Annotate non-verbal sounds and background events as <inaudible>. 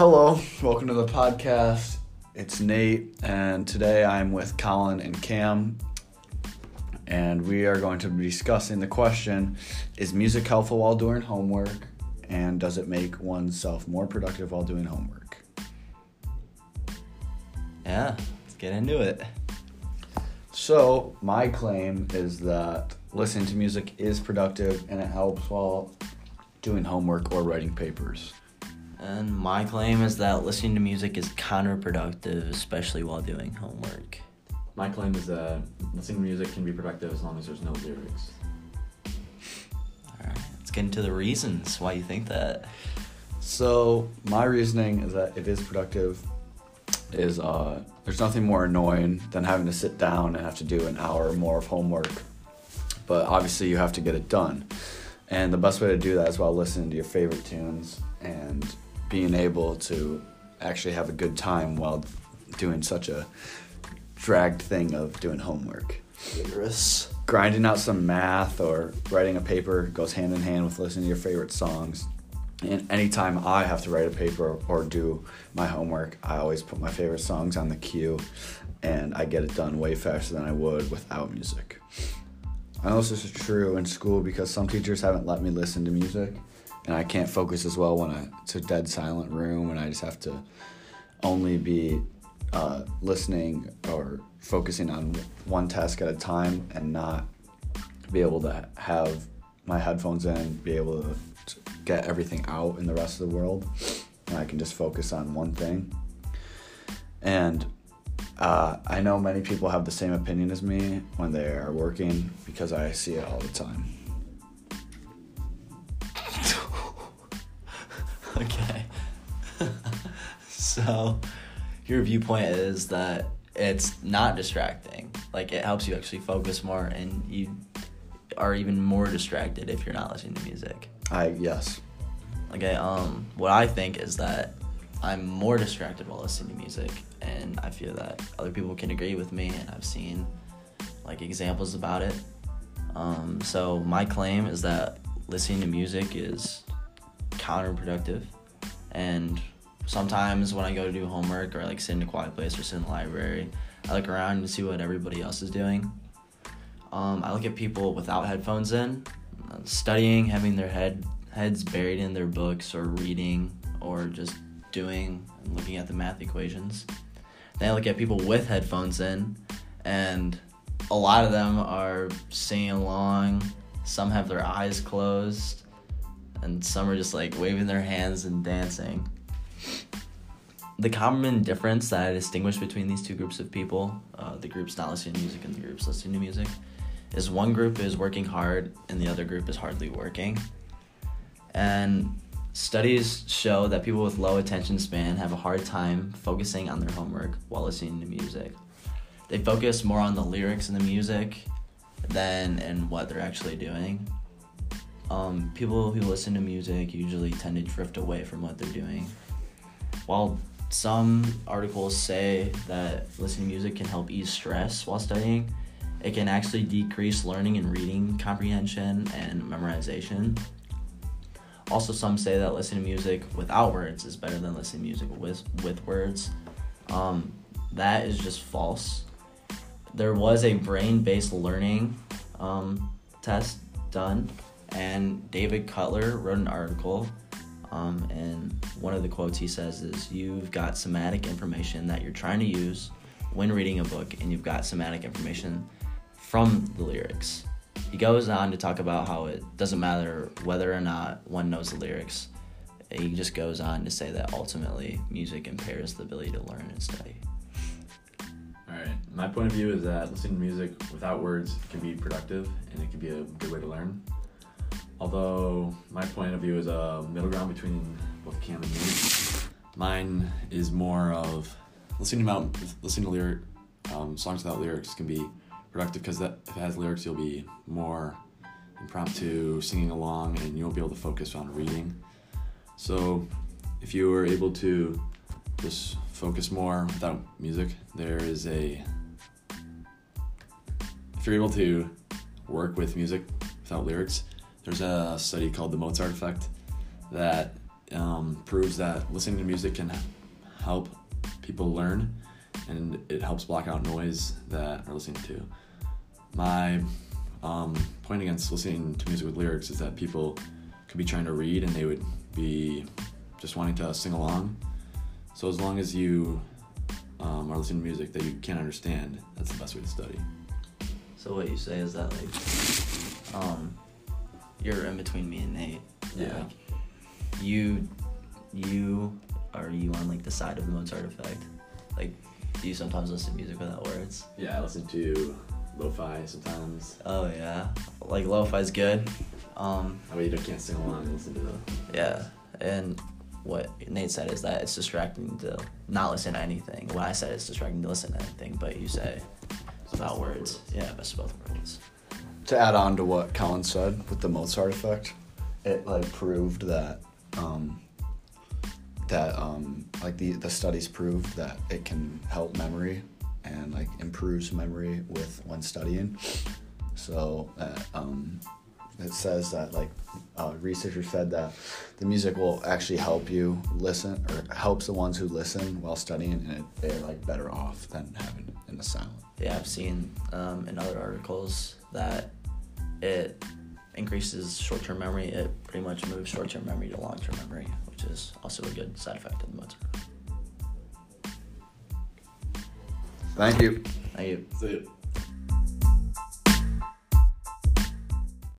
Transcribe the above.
Hello, welcome to the podcast. It's Nate, and today I'm with Colin and Cam, and we are going to be discussing the question Is music helpful while doing homework, and does it make oneself more productive while doing homework? Yeah, let's get into it. So, my claim is that listening to music is productive and it helps while doing homework or writing papers. And my claim is that listening to music is counterproductive, especially while doing homework. My claim is that listening to music can be productive as long as there's no lyrics. Alright, let's get into the reasons why you think that. So, my reasoning is that it is productive. Is uh, there's nothing more annoying than having to sit down and have to do an hour or more of homework, but obviously you have to get it done. And the best way to do that is while listening to your favorite tunes and being able to actually have a good time while doing such a dragged thing of doing homework. Rigorous. Grinding out some math or writing a paper goes hand in hand with listening to your favorite songs. And anytime I have to write a paper or do my homework, I always put my favorite songs on the queue and I get it done way faster than I would without music. I know this is true in school because some teachers haven't let me listen to music and I can't focus as well when I, it's a dead silent room and I just have to only be uh, listening or focusing on one task at a time and not be able to have my headphones in, be able to get everything out in the rest of the world, and I can just focus on one thing. And uh, I know many people have the same opinion as me when they are working because I see it all the time. <laughs> so, your viewpoint is that it's not distracting. Like, it helps you actually focus more, and you are even more distracted if you're not listening to music. I yes. Okay, um, what I think is that I'm more distracted while listening to music, and I feel that other people can agree with me, and I've seen like examples about it. Um, so my claim is that listening to music is counterproductive, and sometimes when I go to do homework or like sit in a quiet place or sit in the library, I look around and see what everybody else is doing. Um, I look at people without headphones in, uh, studying, having their head heads buried in their books or reading or just doing and looking at the math equations. Then I look at people with headphones in, and a lot of them are singing along. Some have their eyes closed, and some are just like waving their hands and dancing. The common difference that I distinguish between these two groups of people, uh, the groups not listening to music and the groups listening to music, is one group is working hard and the other group is hardly working. And studies show that people with low attention span have a hard time focusing on their homework while listening to music. They focus more on the lyrics and the music than in what they're actually doing. Um, people who listen to music usually tend to drift away from what they're doing. While some articles say that listening to music can help ease stress while studying, it can actually decrease learning and reading comprehension and memorization. Also, some say that listening to music without words is better than listening to music with with words. Um, that is just false. There was a brain-based learning um, test done, and David Cutler wrote an article. Um, and one of the quotes he says is, "You've got semantic information that you're trying to use when reading a book, and you've got semantic information from the lyrics." he goes on to talk about how it doesn't matter whether or not one knows the lyrics. He just goes on to say that ultimately music impairs the ability to learn and study. All right, my point of view is that listening to music without words can be productive and it can be a good way to learn. Although my point of view is a middle ground between both Cam and me. Mine is more of listening about listening to lyric um, songs without lyrics can be productive because that if it has lyrics, you'll be more impromptu singing along, and you won't be able to focus on reading. So, if you were able to just focus more without music, there is a. If you're able to work with music without lyrics, there's a study called the Mozart effect that um, proves that listening to music can help people learn, and it helps block out noise that are listening to. My um, point against listening to music with lyrics is that people could be trying to read and they would be just wanting to sing along. So as long as you um, are listening to music that you can't understand, that's the best way to study. So what you say is that like, you're in between me and Nate. Yeah. Like, you, you, are you on like the side of the Mozart effect? Like, do you sometimes listen to music without words? Yeah, I listen to lo-fi sometimes. Oh yeah, like lo-fi's good. Um, That way you don't- can't sing along and listen to the. yeah, and what Nate said is that it's distracting to not listen to anything. What I said is distracting to listen to anything, but you say without words. Yeah, best of both worlds. To add on to what Colin said with the Mozart effect, it like proved that um, that um, like the the studies proved that it can help memory and like improves memory with when studying. So uh, um, it says that like uh, researchers said that the music will actually help you listen or helps the ones who listen while studying, and it, they're like better off than having in the silent. Yeah, I've seen um, in other articles that it increases short-term memory. It pretty much moves short-term memory to long-term memory, which is also a good side effect of the Mozart. Thank you. Thank you. See it.